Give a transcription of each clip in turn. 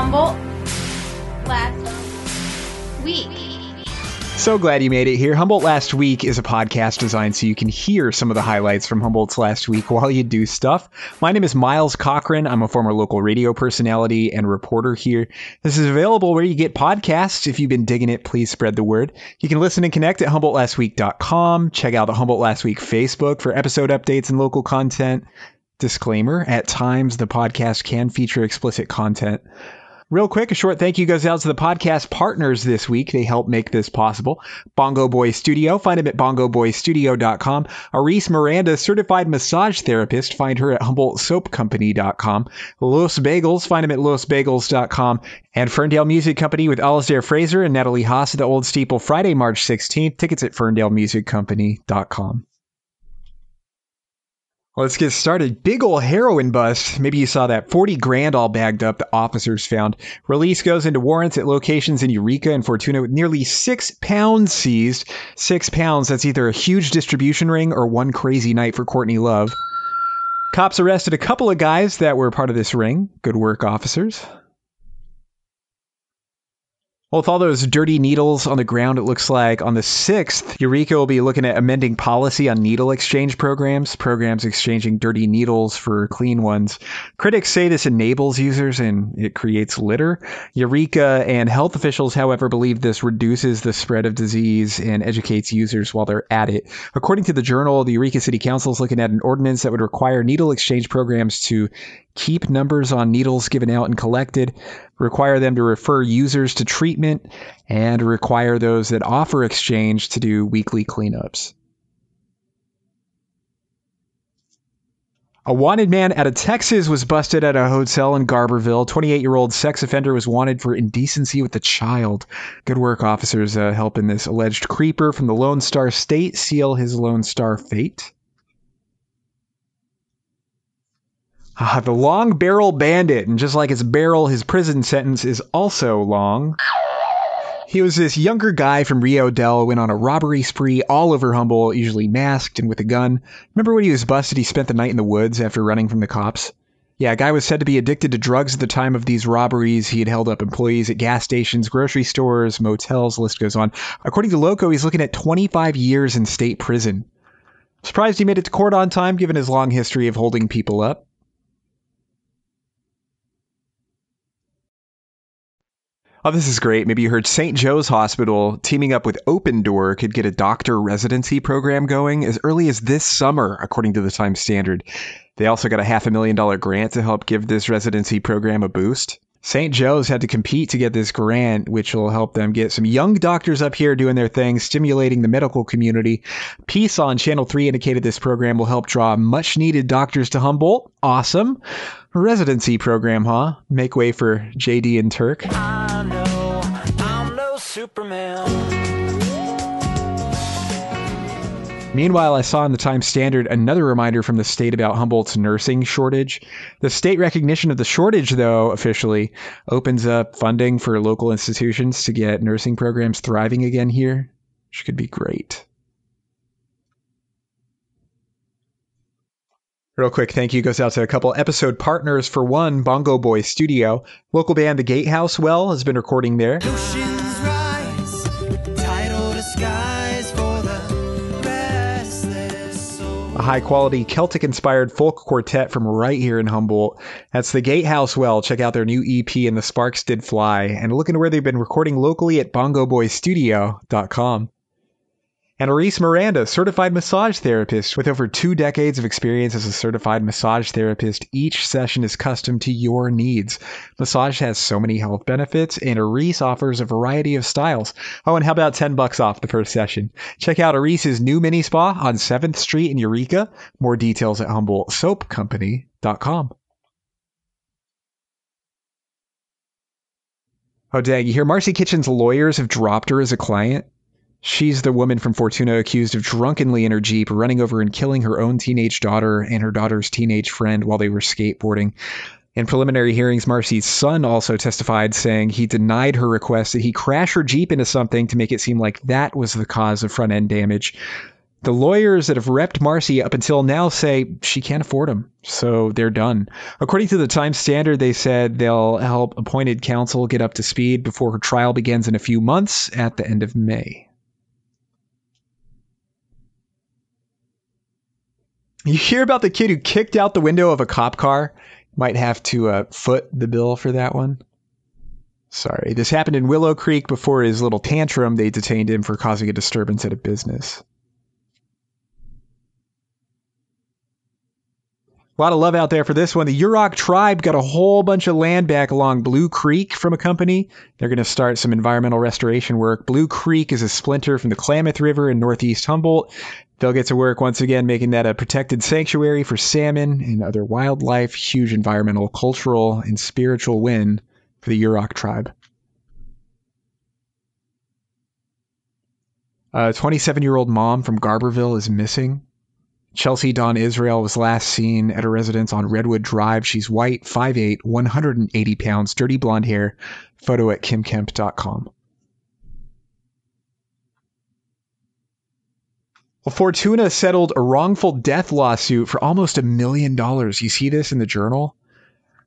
Humboldt last week. So glad you made it here. Humboldt Last Week is a podcast designed so you can hear some of the highlights from Humboldt's last week while you do stuff. My name is Miles Cochran. I'm a former local radio personality and reporter here. This is available where you get podcasts. If you've been digging it, please spread the word. You can listen and connect at HumboldtLastWeek.com. Check out the Humboldt Last Week Facebook for episode updates and local content. Disclaimer at times, the podcast can feature explicit content. Real quick, a short thank you goes out to the podcast partners this week. They help make this possible. Bongo Boy Studio. Find them at bongoboystudio.com. Aris Miranda, certified massage therapist. Find her at humboldtsoapcompany.com. Los Bagels. Find them at losbagels.com. And Ferndale Music Company with Alasdair Fraser and Natalie Haas at the Old Steeple Friday, March 16th. Tickets at ferndalemusiccompany.com. Let's get started. Big ol' heroin bust. Maybe you saw that 40 grand all bagged up the officers found. Release goes into warrants at locations in Eureka and Fortuna with nearly six pounds seized. Six pounds, that's either a huge distribution ring or one crazy night for Courtney Love. Cops arrested a couple of guys that were part of this ring. Good work, officers. Well, with all those dirty needles on the ground, it looks like on the 6th, Eureka will be looking at amending policy on needle exchange programs, programs exchanging dirty needles for clean ones. Critics say this enables users and it creates litter. Eureka and health officials, however, believe this reduces the spread of disease and educates users while they're at it. According to the journal, the Eureka City Council is looking at an ordinance that would require needle exchange programs to keep numbers on needles given out and collected, require them to refer users to treatment, and require those that offer exchange to do weekly cleanups. A wanted man out of Texas was busted at a hotel in Garberville. 28 year old sex offender was wanted for indecency with a child. Good work, officers, uh, helping this alleged creeper from the Lone Star State seal his Lone Star fate. Ah, the long barrel bandit, and just like his barrel, his prison sentence is also long. He was this younger guy from Rio Del, went on a robbery spree all over Humboldt, usually masked and with a gun. Remember when he was busted, he spent the night in the woods after running from the cops? Yeah, a guy was said to be addicted to drugs at the time of these robberies. He had held up employees at gas stations, grocery stores, motels, list goes on. According to Loco, he's looking at 25 years in state prison. Surprised he made it to court on time given his long history of holding people up. Oh, this is great. Maybe you heard St. Joe's Hospital teaming up with Open Door could get a doctor residency program going as early as this summer, according to the Times Standard. They also got a half a million dollar grant to help give this residency program a boost. St. Joe's had to compete to get this grant, which will help them get some young doctors up here doing their thing, stimulating the medical community. Peace on Channel 3 indicated this program will help draw much needed doctors to Humboldt. Awesome. Residency program, huh? Make way for JD and Turk. I know I'm no Superman. Meanwhile, I saw in the Times Standard another reminder from the state about Humboldt's nursing shortage. The state recognition of the shortage, though, officially opens up funding for local institutions to get nursing programs thriving again here, which could be great. Real quick, thank you goes out to a couple episode partners. For one, Bongo Boy Studio. Local band The Gatehouse Well has been recording there. High quality Celtic inspired folk quartet from right here in Humboldt. That's the Gatehouse Well. Check out their new EP and the Sparks Did Fly. And look into where they've been recording locally at bongoboystudio.com. And Aris Miranda, certified massage therapist with over two decades of experience as a certified massage therapist. Each session is custom to your needs. Massage has so many health benefits, and Aris offers a variety of styles. Oh, and how about 10 bucks off the first session? Check out Aris's new mini spa on 7th Street in Eureka. More details at HumboldtSoapCompany.com. Oh, dang. You hear Marcy Kitchen's lawyers have dropped her as a client? She's the woman from Fortuna accused of drunkenly in her Jeep running over and killing her own teenage daughter and her daughter's teenage friend while they were skateboarding. In preliminary hearings, Marcy's son also testified, saying he denied her request that he crash her Jeep into something to make it seem like that was the cause of front end damage. The lawyers that have repped Marcy up until now say she can't afford them, so they're done. According to the Times Standard, they said they'll help appointed counsel get up to speed before her trial begins in a few months at the end of May. You hear about the kid who kicked out the window of a cop car? Might have to uh, foot the bill for that one. Sorry. This happened in Willow Creek before his little tantrum. They detained him for causing a disturbance at a business. A lot of love out there for this one. The Yurok tribe got a whole bunch of land back along Blue Creek from a company. They're going to start some environmental restoration work. Blue Creek is a splinter from the Klamath River in northeast Humboldt. They'll get to work once again making that a protected sanctuary for salmon and other wildlife. Huge environmental, cultural, and spiritual win for the Yurok tribe. A 27 year old mom from Garberville is missing. Chelsea Dawn Israel was last seen at a residence on Redwood Drive. She's white, 5'8, 180 pounds, dirty blonde hair. Photo at kymkemp.com. Fortuna settled a wrongful death lawsuit for almost a million dollars. You see this in the journal?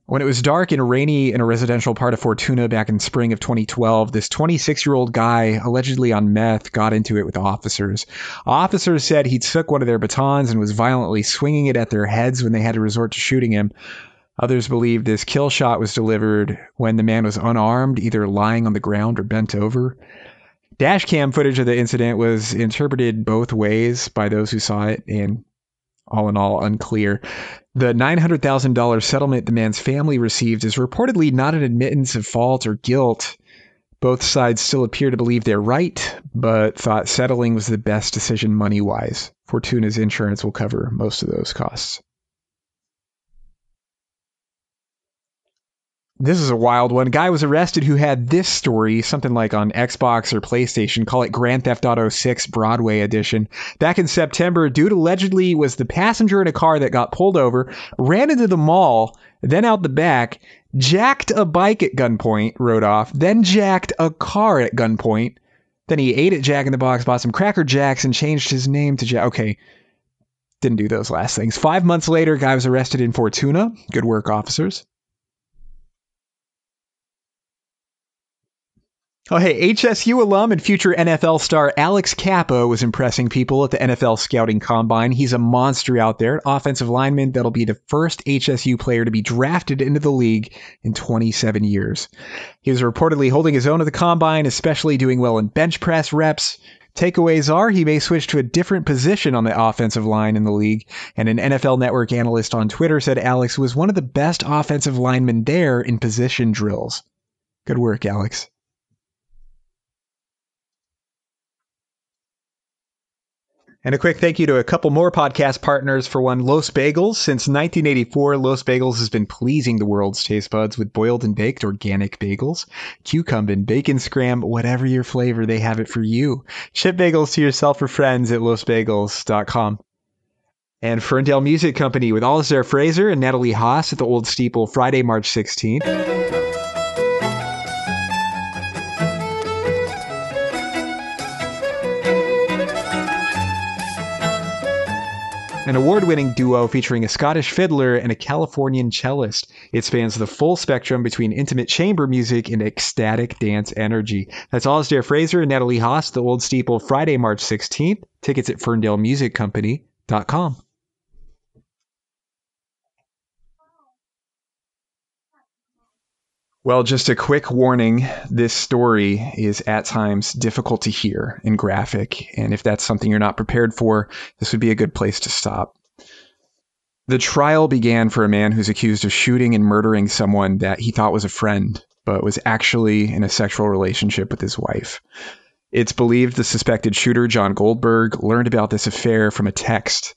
When it was dark and rainy in a residential part of Fortuna back in spring of 2012, this 26 year old guy, allegedly on meth, got into it with officers. Officers said he took one of their batons and was violently swinging it at their heads when they had to resort to shooting him. Others believe this kill shot was delivered when the man was unarmed, either lying on the ground or bent over. Dashcam footage of the incident was interpreted both ways by those who saw it, and all in all, unclear. The $900,000 settlement the man's family received is reportedly not an admittance of fault or guilt. Both sides still appear to believe they're right, but thought settling was the best decision money wise. Fortuna's insurance will cover most of those costs. This is a wild one. Guy was arrested who had this story, something like on Xbox or PlayStation. Call it Grand Theft Auto 6 Broadway Edition. Back in September, dude allegedly was the passenger in a car that got pulled over, ran into the mall, then out the back, jacked a bike at gunpoint, rode off, then jacked a car at gunpoint. Then he ate at Jack in the Box, bought some Cracker Jacks, and changed his name to Jack. Okay, didn't do those last things. Five months later, guy was arrested in Fortuna. Good work, officers. Oh, hey, HSU alum and future NFL star Alex Cappa was impressing people at the NFL Scouting Combine. He's a monster out there, offensive lineman that'll be the first HSU player to be drafted into the league in 27 years. He was reportedly holding his own at the Combine, especially doing well in bench press reps. Takeaways are he may switch to a different position on the offensive line in the league, and an NFL Network analyst on Twitter said Alex was one of the best offensive linemen there in position drills. Good work, Alex. And a quick thank you to a couple more podcast partners. For one, Los Bagels. Since 1984, Los Bagels has been pleasing the world's taste buds with boiled and baked organic bagels, cucumber, bacon scram, whatever your flavor, they have it for you. Ship bagels to yourself or friends at losbagels.com. And Ferndale Music Company with Alasdair Fraser and Natalie Haas at the Old Steeple Friday, March 16th. An award winning duo featuring a Scottish fiddler and a Californian cellist. It spans the full spectrum between intimate chamber music and ecstatic dance energy. That's Alasdair Fraser and Natalie Haas, the Old Steeple, Friday, March 16th. Tickets at ferndalemusiccompany.com. Well, just a quick warning this story is at times difficult to hear and graphic. And if that's something you're not prepared for, this would be a good place to stop. The trial began for a man who's accused of shooting and murdering someone that he thought was a friend, but was actually in a sexual relationship with his wife. It's believed the suspected shooter, John Goldberg, learned about this affair from a text,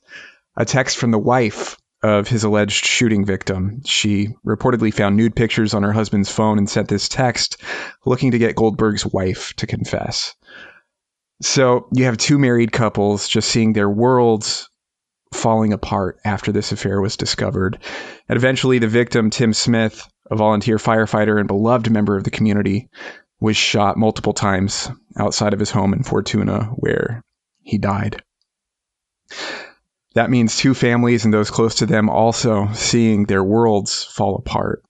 a text from the wife of his alleged shooting victim. She reportedly found nude pictures on her husband's phone and sent this text looking to get Goldberg's wife to confess. So you have two married couples just seeing their worlds falling apart after this affair was discovered. And eventually, the victim, Tim Smith, a volunteer firefighter and beloved member of the community, was shot multiple times outside of his home in Fortuna, where he died. That means two families and those close to them also seeing their worlds fall apart.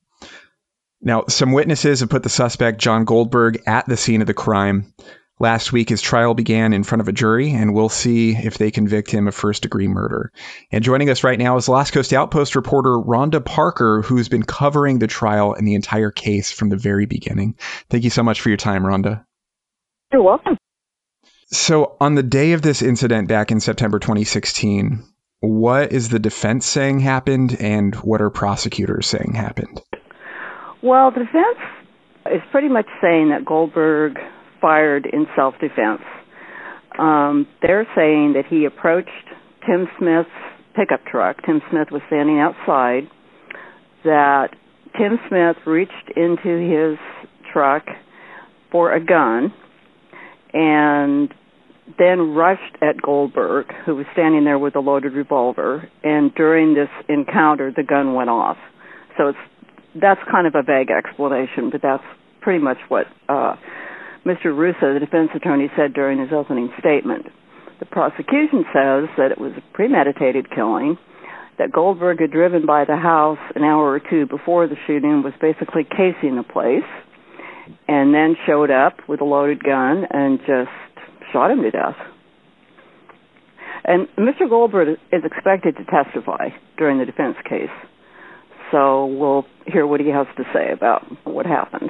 Now, some witnesses have put the suspect, John Goldberg, at the scene of the crime. Last week, his trial began in front of a jury, and we'll see if they convict him of first degree murder. And joining us right now is Lost Coast Outpost reporter Rhonda Parker, who's been covering the trial and the entire case from the very beginning. Thank you so much for your time, Rhonda. You're welcome. So, on the day of this incident back in September 2016, what is the defense saying happened, and what are prosecutors saying happened? Well, the defense is pretty much saying that Goldberg fired in self defense. Um, they're saying that he approached Tim Smith's pickup truck. Tim Smith was standing outside. That Tim Smith reached into his truck for a gun and then rushed at Goldberg, who was standing there with a loaded revolver. And during this encounter, the gun went off. So it's that's kind of a vague explanation, but that's pretty much what uh, Mr. Russo, the defense attorney, said during his opening statement. The prosecution says that it was a premeditated killing, that Goldberg had driven by the house an hour or two before the shooting, was basically casing the place, and then showed up with a loaded gun and just shot him to death. And Mr. Goldberg is expected to testify during the defense case. So we'll hear what he has to say about what happened.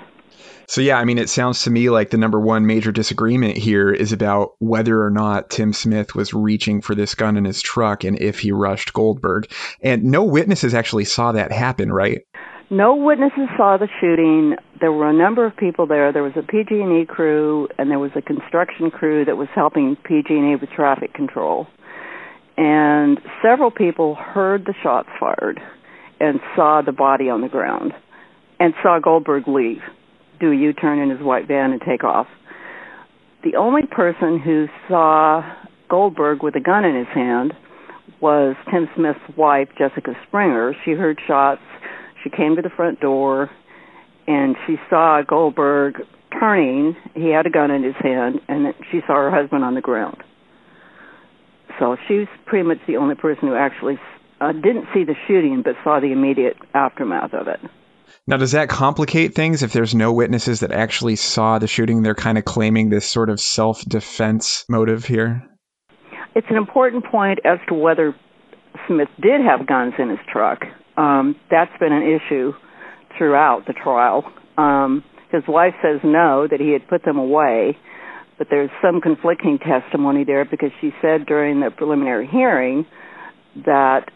So, yeah, I mean, it sounds to me like the number one major disagreement here is about whether or not Tim Smith was reaching for this gun in his truck and if he rushed Goldberg. And no witnesses actually saw that happen, right? No witnesses saw the shooting. There were a number of people there. There was a PG&E crew and there was a construction crew that was helping PG&E with traffic control. And several people heard the shots fired and saw the body on the ground and saw Goldberg leave do a U turn in his white van and take off. The only person who saw Goldberg with a gun in his hand was Tim Smith's wife, Jessica Springer. She heard shots. She came to the front door and she saw Goldberg turning. He had a gun in his hand and she saw her husband on the ground. So she's pretty much the only person who actually uh, didn't see the shooting but saw the immediate aftermath of it. Now, does that complicate things if there's no witnesses that actually saw the shooting? They're kind of claiming this sort of self defense motive here? It's an important point as to whether Smith did have guns in his truck. Um, that's been an issue throughout the trial. Um, his wife says no, that he had put them away, but there's some conflicting testimony there because she said during the preliminary hearing that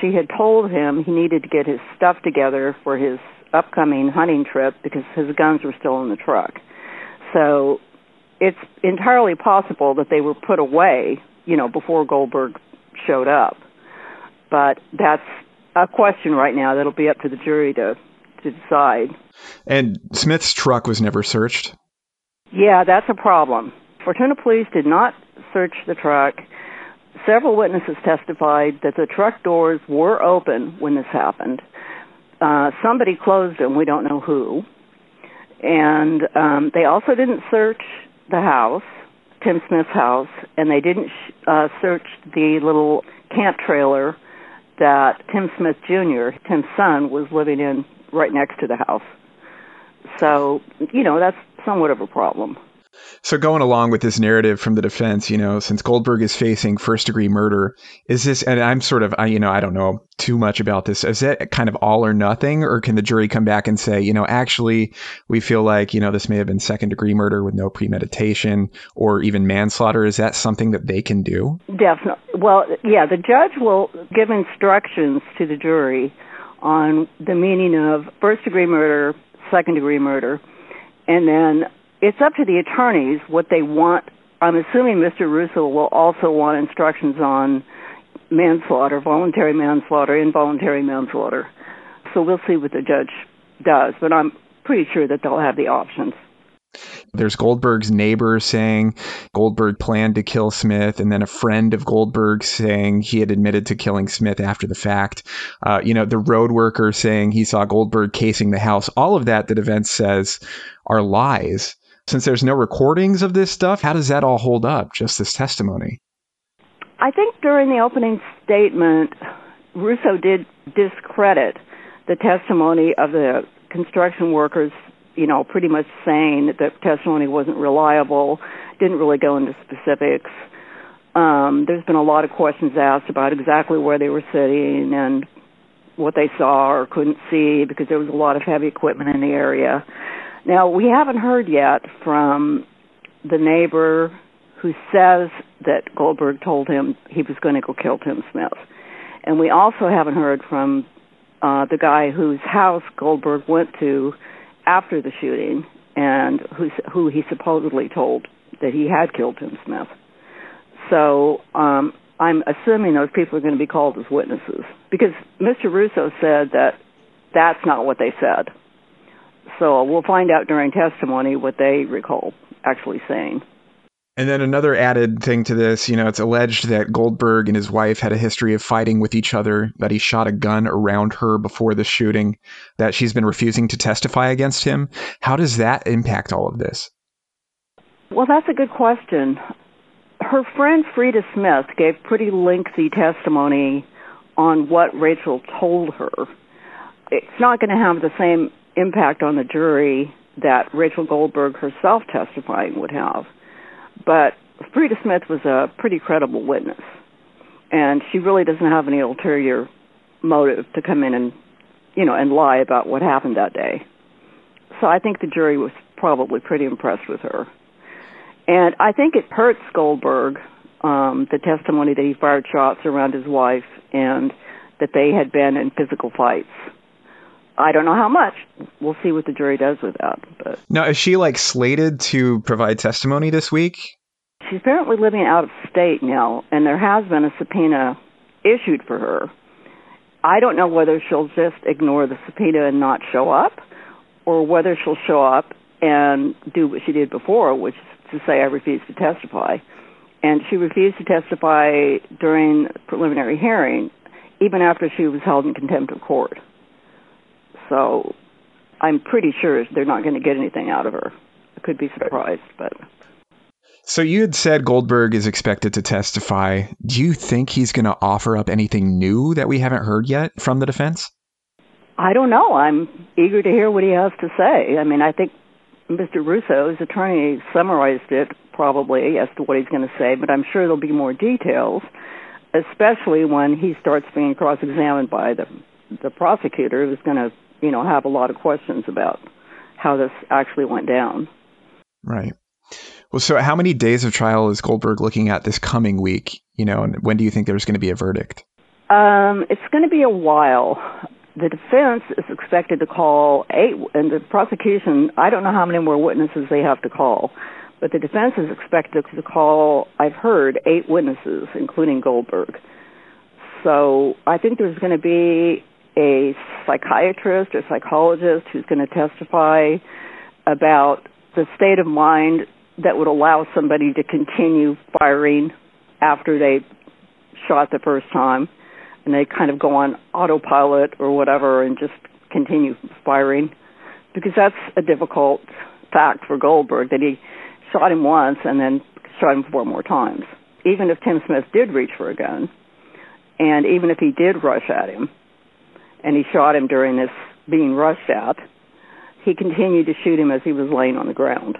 she had told him he needed to get his stuff together for his upcoming hunting trip because his guns were still in the truck. So it's entirely possible that they were put away, you know, before Goldberg showed up. But that's a question right now that'll be up to the jury to to decide. And Smith's truck was never searched. Yeah, that's a problem. Fortuna police did not search the truck. Several witnesses testified that the truck doors were open when this happened uh, somebody closed them. We don't know who. And um, they also didn't search the house, Tim Smith's house, and they didn't sh- uh, search the little camp trailer that Tim Smith Jr., Tim's son, was living in right next to the house. So, you know, that's somewhat of a problem. So going along with this narrative from the defense, you know, since Goldberg is facing first degree murder, is this and I'm sort of I you know, I don't know too much about this. Is it kind of all or nothing or can the jury come back and say, you know, actually we feel like, you know, this may have been second degree murder with no premeditation or even manslaughter? Is that something that they can do? Definitely. Well, yeah, the judge will give instructions to the jury on the meaning of first degree murder, second degree murder, and then it's up to the attorneys what they want. I'm assuming Mr. Russo will also want instructions on manslaughter, voluntary manslaughter, involuntary manslaughter. So we'll see what the judge does, but I'm pretty sure that they'll have the options. There's Goldberg's neighbor saying Goldberg planned to kill Smith, and then a friend of Goldberg saying he had admitted to killing Smith after the fact. Uh, you know, the road worker saying he saw Goldberg casing the house. All of that, the defense says, are lies. Since there's no recordings of this stuff, how does that all hold up, just this testimony? I think during the opening statement, Russo did discredit the testimony of the construction workers, you know, pretty much saying that the testimony wasn't reliable, didn't really go into specifics. Um, there's been a lot of questions asked about exactly where they were sitting and what they saw or couldn't see because there was a lot of heavy equipment in the area. Now, we haven't heard yet from the neighbor who says that Goldberg told him he was going to go kill Tim Smith. And we also haven't heard from uh, the guy whose house Goldberg went to after the shooting and who, who he supposedly told that he had killed Tim Smith. So um, I'm assuming those people are going to be called as witnesses because Mr. Russo said that that's not what they said. So we'll find out during testimony what they recall actually saying. And then another added thing to this, you know, it's alleged that Goldberg and his wife had a history of fighting with each other, that he shot a gun around her before the shooting, that she's been refusing to testify against him. How does that impact all of this? Well, that's a good question. Her friend Frida Smith gave pretty lengthy testimony on what Rachel told her. It's not going to have the same impact on the jury that Rachel Goldberg herself testifying would have. But Frida Smith was a pretty credible witness, and she really doesn't have any ulterior motive to come in and, you know, and lie about what happened that day. So I think the jury was probably pretty impressed with her. And I think it hurts Goldberg, um, the testimony that he fired shots around his wife and that they had been in physical fights. I don't know how much. We'll see what the jury does with that. But now, is she like slated to provide testimony this week? She's apparently living out of state now, and there has been a subpoena issued for her. I don't know whether she'll just ignore the subpoena and not show up, or whether she'll show up and do what she did before, which is to say, I refuse to testify. And she refused to testify during preliminary hearing, even after she was held in contempt of court. So I'm pretty sure they're not going to get anything out of her. I could be surprised, but. So you had said Goldberg is expected to testify. Do you think he's going to offer up anything new that we haven't heard yet from the defense? I don't know. I'm eager to hear what he has to say. I mean, I think Mr. Russo's attorney summarized it probably as to what he's going to say, but I'm sure there'll be more details, especially when he starts being cross-examined by the the prosecutor, who's going to you know, have a lot of questions about how this actually went down. Right. Well, so how many days of trial is Goldberg looking at this coming week? You know, and when do you think there's going to be a verdict? Um, it's going to be a while. The defense is expected to call eight, and the prosecution, I don't know how many more witnesses they have to call, but the defense is expected to call, I've heard, eight witnesses, including Goldberg. So I think there's going to be a psychiatrist or psychologist who's going to testify about the state of mind that would allow somebody to continue firing after they shot the first time and they kind of go on autopilot or whatever and just continue firing because that's a difficult fact for Goldberg that he shot him once and then shot him four more times. Even if Tim Smith did reach for a gun and even if he did rush at him, and he shot him during this being rushed at, he continued to shoot him as he was laying on the ground.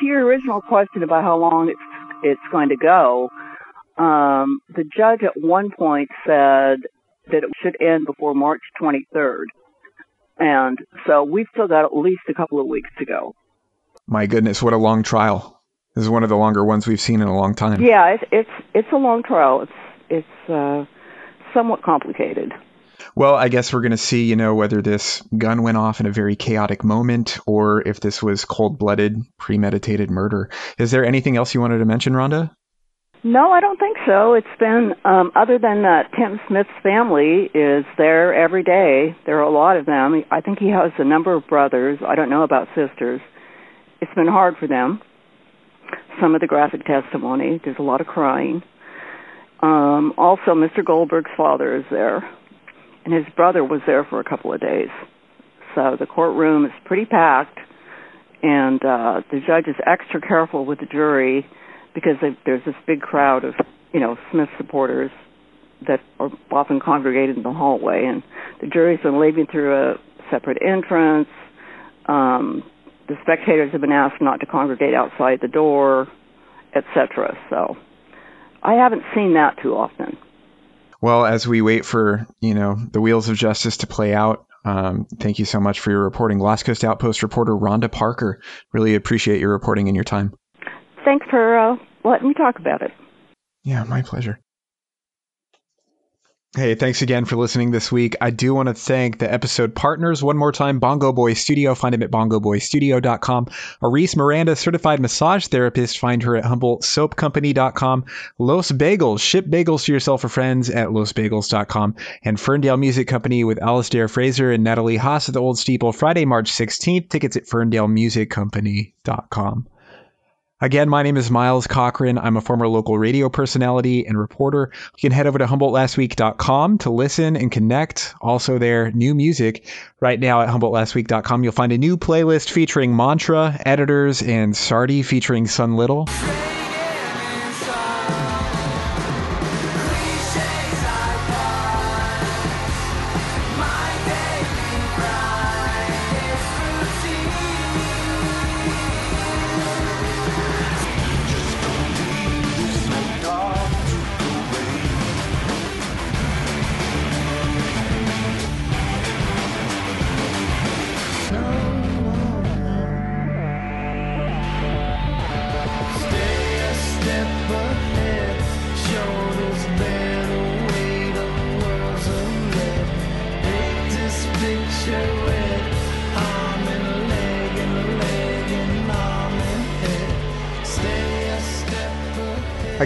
To your original question about how long it's it's going to go, um, the judge at one point said that it should end before March 23rd, and so we've still got at least a couple of weeks to go. My goodness, what a long trial! This is one of the longer ones we've seen in a long time. Yeah, it's it's it's a long trial. It's it's uh, somewhat complicated. Well, I guess we're going to see, you know, whether this gun went off in a very chaotic moment or if this was cold blooded, premeditated murder. Is there anything else you wanted to mention, Rhonda? No, I don't think so. It's been, um, other than that, Tim Smith's family is there every day. There are a lot of them. I think he has a number of brothers. I don't know about sisters. It's been hard for them. Some of the graphic testimony, there's a lot of crying. Um, also, Mr. Goldberg's father is there and his brother was there for a couple of days. So the courtroom is pretty packed, and uh, the judge is extra careful with the jury because there's this big crowd of you know, Smith supporters that are often congregated in the hallway, and the jury's been leaving through a separate entrance. Um, the spectators have been asked not to congregate outside the door, etc. So I haven't seen that too often. Well, as we wait for you know the wheels of justice to play out, um, thank you so much for your reporting, Lost Coast Outpost reporter Rhonda Parker. Really appreciate your reporting and your time. Thanks for uh, letting me talk about it. Yeah, my pleasure. Hey, thanks again for listening this week. I do want to thank the episode partners one more time Bongo Boy Studio. Find him at bongoboystudio.com. Aris Miranda, certified massage therapist. Find her at HumboldtSoapCompany.com. Los Bagels, ship bagels to yourself or friends at losbagels.com. And Ferndale Music Company with Alasdair Fraser and Natalie Haas at the Old Steeple, Friday, March 16th. Tickets at ferndalemusiccompany.com. Again, my name is Miles Cochran. I'm a former local radio personality and reporter. You can head over to HumboldtLastWeek.com to listen and connect. Also, there, new music. Right now at HumboldtLastWeek.com, you'll find a new playlist featuring Mantra, Editors, and Sardi featuring Sun Little.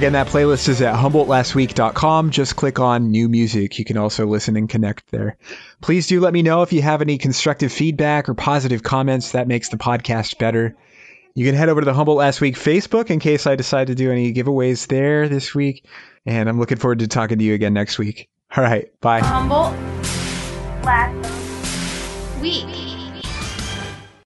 Again, that playlist is at HumboldtLastWeek.com. Just click on new music. You can also listen and connect there. Please do let me know if you have any constructive feedback or positive comments. That makes the podcast better. You can head over to the Humboldt Last Week Facebook in case I decide to do any giveaways there this week. And I'm looking forward to talking to you again next week. All right, bye. Humboldt Last Week.